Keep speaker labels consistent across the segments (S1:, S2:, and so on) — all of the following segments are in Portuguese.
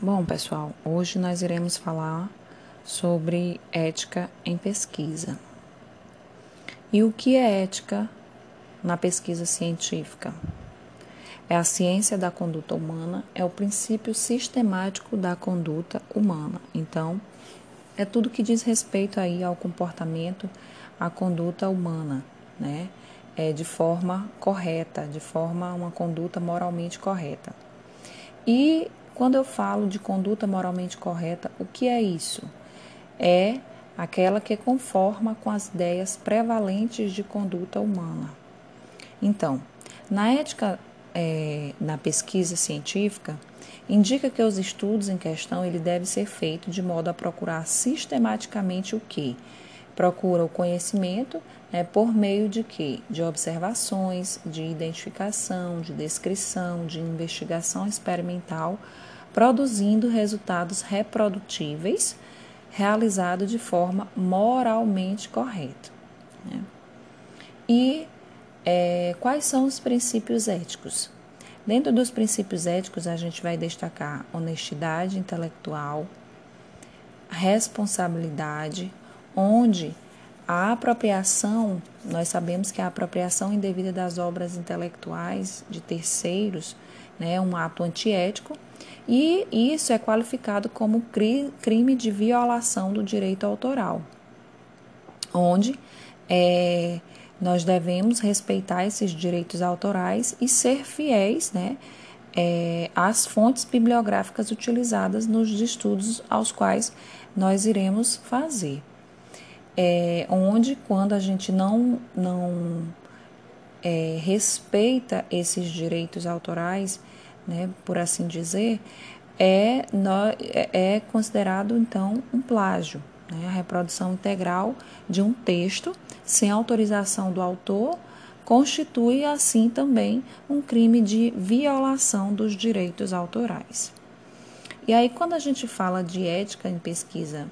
S1: Bom, pessoal, hoje nós iremos falar sobre ética em pesquisa. E o que é ética na pesquisa científica? É a ciência da conduta humana, é o princípio sistemático da conduta humana. Então, é tudo que diz respeito aí ao comportamento, à conduta humana, né? É de forma correta, de forma uma conduta moralmente correta. E quando eu falo de conduta moralmente correta, o que é isso? É aquela que conforma com as ideias prevalentes de conduta humana. Então, na ética, é, na pesquisa científica, indica que os estudos em questão ele deve ser feito de modo a procurar sistematicamente o que? Procura o conhecimento né, por meio de quê? De observações, de identificação, de descrição, de investigação experimental produzindo resultados reprodutíveis, realizado de forma moralmente correta. Né? E é, quais são os princípios éticos? Dentro dos princípios éticos, a gente vai destacar honestidade intelectual, responsabilidade, onde a apropriação, nós sabemos que a apropriação indevida das obras intelectuais de terceiros né, é um ato antiético, e isso é qualificado como crime de violação do direito autoral, onde é, nós devemos respeitar esses direitos autorais e ser fiéis né, é, às fontes bibliográficas utilizadas nos estudos aos quais nós iremos fazer. É, onde, quando a gente não, não é, respeita esses direitos autorais, né, por assim dizer, é, é, é considerado então um plágio, né, a reprodução integral de um texto sem autorização do autor constitui assim também um crime de violação dos direitos autorais. E aí, quando a gente fala de ética em pesquisa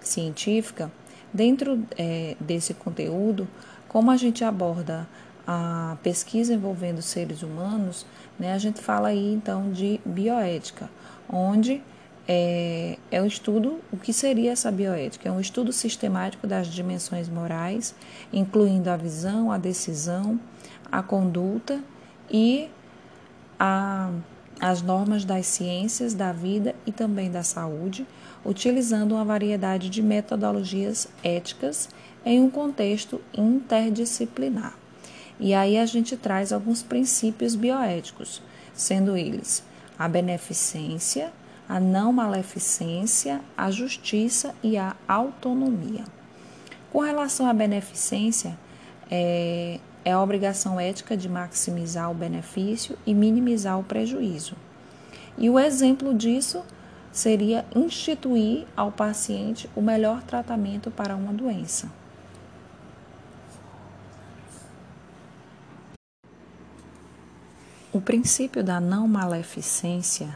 S1: científica, dentro é, desse conteúdo, como a gente aborda a pesquisa envolvendo seres humanos, né, a gente fala aí então de bioética, onde é, é o estudo, o que seria essa bioética? É um estudo sistemático das dimensões morais, incluindo a visão, a decisão, a conduta e a, as normas das ciências, da vida e também da saúde, utilizando uma variedade de metodologias éticas em um contexto interdisciplinar. E aí a gente traz alguns princípios bioéticos, sendo eles a beneficência, a não maleficência, a justiça e a autonomia. Com relação à beneficência, é, é a obrigação ética de maximizar o benefício e minimizar o prejuízo. E o exemplo disso seria instituir ao paciente o melhor tratamento para uma doença. O princípio da não maleficência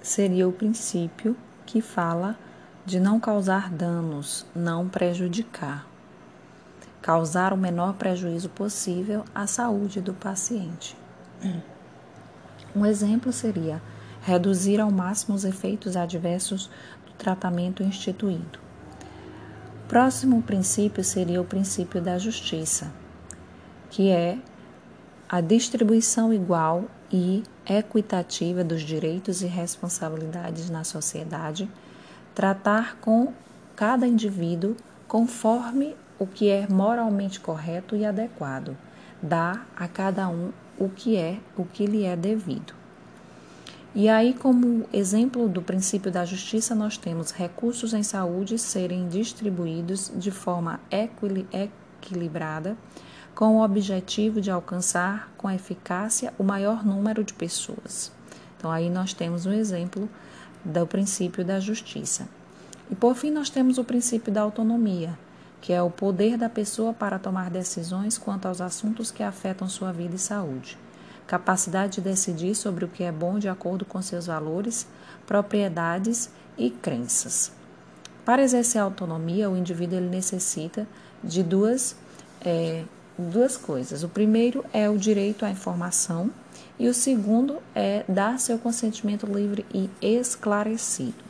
S1: seria o princípio que fala de não causar danos, não prejudicar, causar o menor prejuízo possível à saúde do paciente. Um exemplo seria reduzir ao máximo os efeitos adversos do tratamento instituído. Próximo princípio seria o princípio da justiça, que é a distribuição igual e equitativa dos direitos e responsabilidades na sociedade, tratar com cada indivíduo conforme o que é moralmente correto e adequado, dar a cada um o que é, o que lhe é devido. E aí, como exemplo do princípio da justiça, nós temos recursos em saúde serem distribuídos de forma equilibrada com o objetivo de alcançar com eficácia o maior número de pessoas. Então, aí nós temos um exemplo do princípio da justiça. E por fim, nós temos o princípio da autonomia, que é o poder da pessoa para tomar decisões quanto aos assuntos que afetam sua vida e saúde. Capacidade de decidir sobre o que é bom de acordo com seus valores, propriedades e crenças. Para exercer a autonomia, o indivíduo ele necessita de duas é, duas coisas. O primeiro é o direito à informação, E o segundo é dar seu consentimento livre e esclarecido.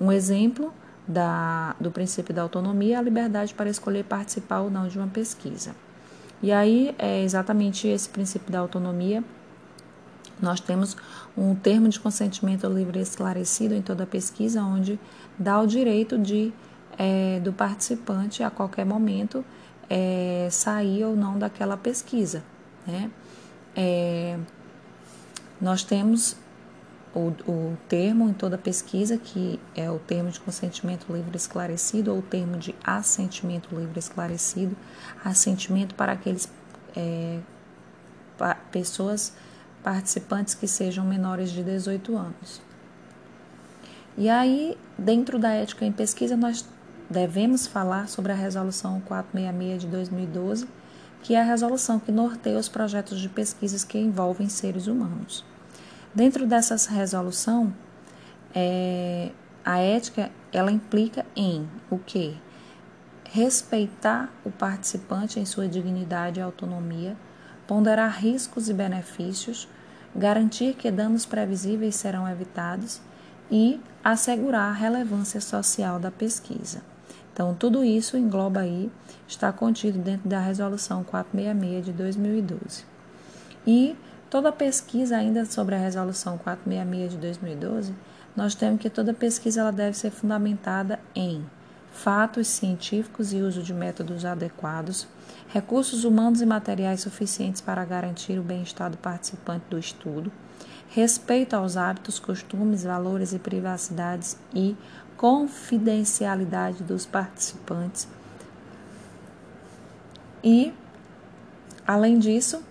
S1: Um exemplo da, do princípio da autonomia é a liberdade para escolher participar ou não de uma pesquisa. E aí é exatamente esse princípio da autonomia. Nós temos um termo de consentimento livre e esclarecido em toda pesquisa, onde dá o direito de é, do participante a qualquer momento é, sair ou não daquela pesquisa. Né? É, nós temos o, o termo em toda pesquisa, que é o termo de consentimento livre esclarecido, ou o termo de assentimento livre esclarecido, assentimento para aqueles é, pa, pessoas participantes que sejam menores de 18 anos. E aí, dentro da ética em pesquisa, nós devemos falar sobre a Resolução 466 de 2012, que é a resolução que norteia os projetos de pesquisas que envolvem seres humanos. Dentro dessa resolução, é, a ética ela implica em o que? Respeitar o participante em sua dignidade e autonomia, ponderar riscos e benefícios, garantir que danos previsíveis serão evitados e assegurar a relevância social da pesquisa. Então, tudo isso engloba aí, está contido dentro da Resolução 466 de 2012. E toda pesquisa ainda sobre a Resolução 466 de 2012, nós temos que toda pesquisa ela deve ser fundamentada em fatos científicos e uso de métodos adequados, recursos humanos e materiais suficientes para garantir o bem-estar do participante do estudo, respeito aos hábitos, costumes, valores e privacidades e confidencialidade dos participantes. E, além disso,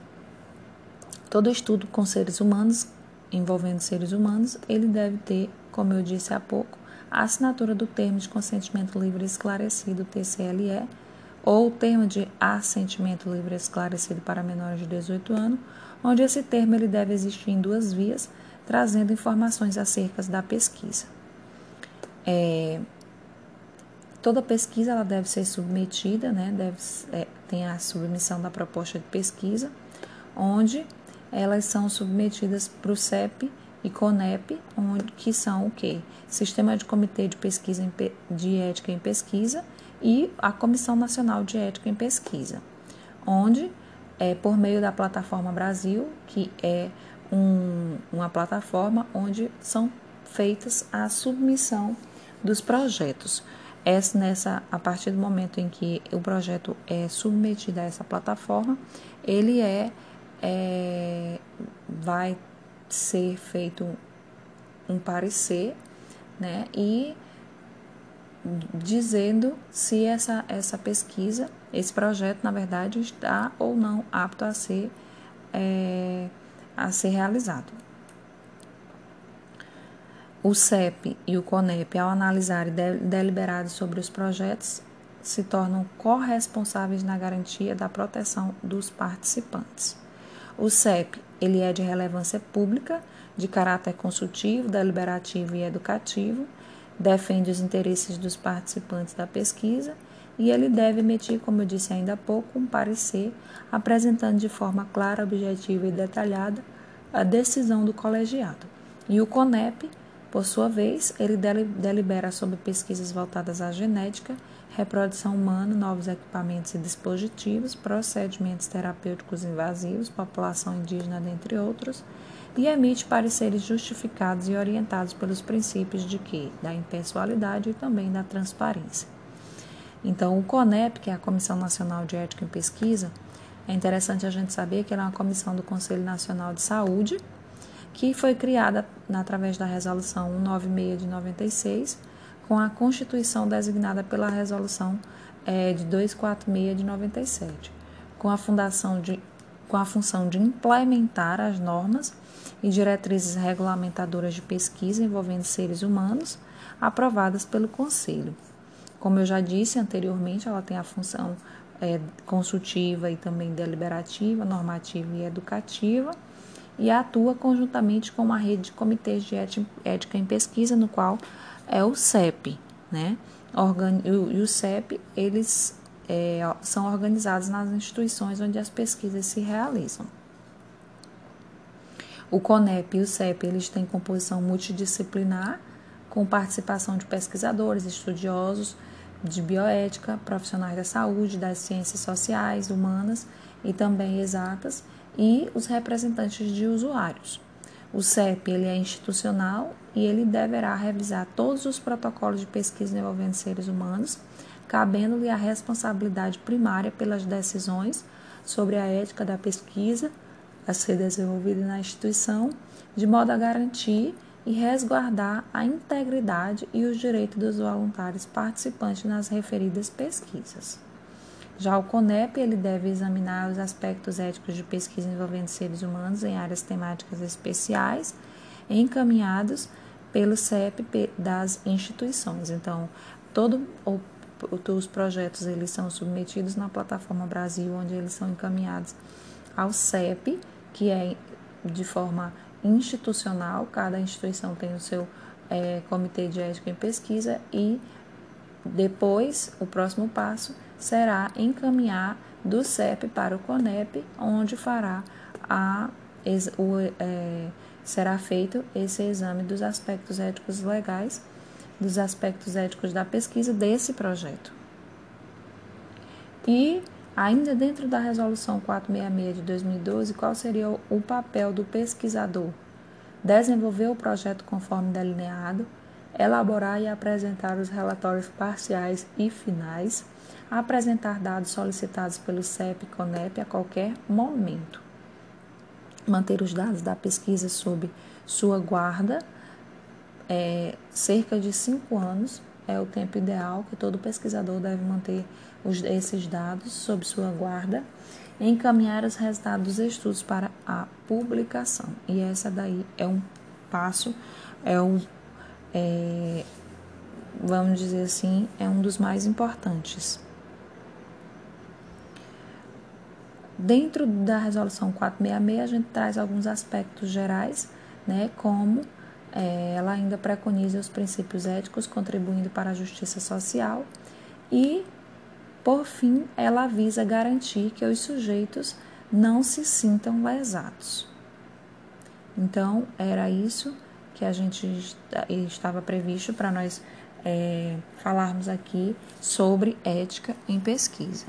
S1: todo estudo com seres humanos, envolvendo seres humanos, ele deve ter, como eu disse há pouco, a assinatura do termo de consentimento livre esclarecido, TCLE, ou o termo de assentimento livre esclarecido para menores de 18 anos, onde esse termo ele deve existir em duas vias, trazendo informações acerca da pesquisa. É, toda pesquisa ela deve ser submetida, né, deve, é, tem a submissão da proposta de pesquisa, onde elas são submetidas para o CEP e CONEP, onde, que são o quê? Sistema de Comitê de Pesquisa de Ética em Pesquisa e a Comissão Nacional de Ética em Pesquisa, onde é, por meio da plataforma Brasil, que é um, uma plataforma onde são feitas a submissão dos projetos. Essa, nessa, a partir do momento em que o projeto é submetido a essa plataforma, ele é, é vai ser feito um parecer, né, e dizendo se essa, essa pesquisa, esse projeto, na verdade, está ou não apto a ser, é, a ser realizado. O CEP e o CONEP, ao analisarem deliberados sobre os projetos, se tornam corresponsáveis na garantia da proteção dos participantes. O CEP ele é de relevância pública, de caráter consultivo, deliberativo e educativo, defende os interesses dos participantes da pesquisa e ele deve emitir, como eu disse ainda há pouco, um parecer apresentando de forma clara, objetiva e detalhada a decisão do colegiado. E o CONEP, por sua vez, ele delibera sobre pesquisas voltadas à genética, reprodução humana, novos equipamentos e dispositivos, procedimentos terapêuticos invasivos, população indígena, dentre outros e emite pareceres justificados e orientados pelos princípios de que da impessoalidade e também da transparência. Então, o CONEP, que é a Comissão Nacional de Ética em Pesquisa, é interessante a gente saber que ela é uma comissão do Conselho Nacional de Saúde, que foi criada através da Resolução 196 de 96, com a Constituição designada pela Resolução é, de 246 de 97, com a, fundação de, com a função de implementar as normas e diretrizes regulamentadoras de pesquisa envolvendo seres humanos, aprovadas pelo Conselho. Como eu já disse anteriormente, ela tem a função é, consultiva e também deliberativa, normativa e educativa, e atua conjuntamente com uma rede de comitês de ética em pesquisa, no qual é o CEP, né? e o CEP, eles é, são organizados nas instituições onde as pesquisas se realizam. O CONEP e o CEP eles têm composição multidisciplinar, com participação de pesquisadores, estudiosos de bioética, profissionais da saúde, das ciências sociais, humanas e também exatas, e os representantes de usuários. O CEP ele é institucional e ele deverá revisar todos os protocolos de pesquisa envolvendo seres humanos, cabendo-lhe a responsabilidade primária pelas decisões sobre a ética da pesquisa a ser desenvolvida na instituição, de modo a garantir e resguardar a integridade e os direitos dos voluntários participantes nas referidas pesquisas. Já o CONEP ele deve examinar os aspectos éticos de pesquisa envolvendo seres humanos em áreas temáticas especiais encaminhados pelo CEP das instituições. Então, todo os projetos eles são submetidos na plataforma Brasil, onde eles são encaminhados ao CEP, que é de forma institucional, cada instituição tem o seu é, comitê de ética em pesquisa e depois o próximo passo será encaminhar do CEP para o CONEP, onde fará a, o, é, será feito esse exame dos aspectos éticos legais, dos aspectos éticos da pesquisa desse projeto. E Ainda dentro da Resolução 466 de 2012, qual seria o papel do pesquisador? Desenvolver o projeto conforme delineado, elaborar e apresentar os relatórios parciais e finais, apresentar dados solicitados pelo CEP e CONEP a qualquer momento, manter os dados da pesquisa sob sua guarda, é, cerca de cinco anos é o tempo ideal que todo pesquisador deve manter os, esses dados sob sua guarda e encaminhar os resultados dos estudos para a publicação. E essa daí é um passo, é um, é, vamos dizer assim, é um dos mais importantes. Dentro da resolução 466, a gente traz alguns aspectos gerais, né, como ela ainda preconiza os princípios éticos contribuindo para a justiça social e por fim, ela visa garantir que os sujeitos não se sintam lesados. Então, era isso que a gente estava previsto para nós é, falarmos aqui sobre ética em pesquisa.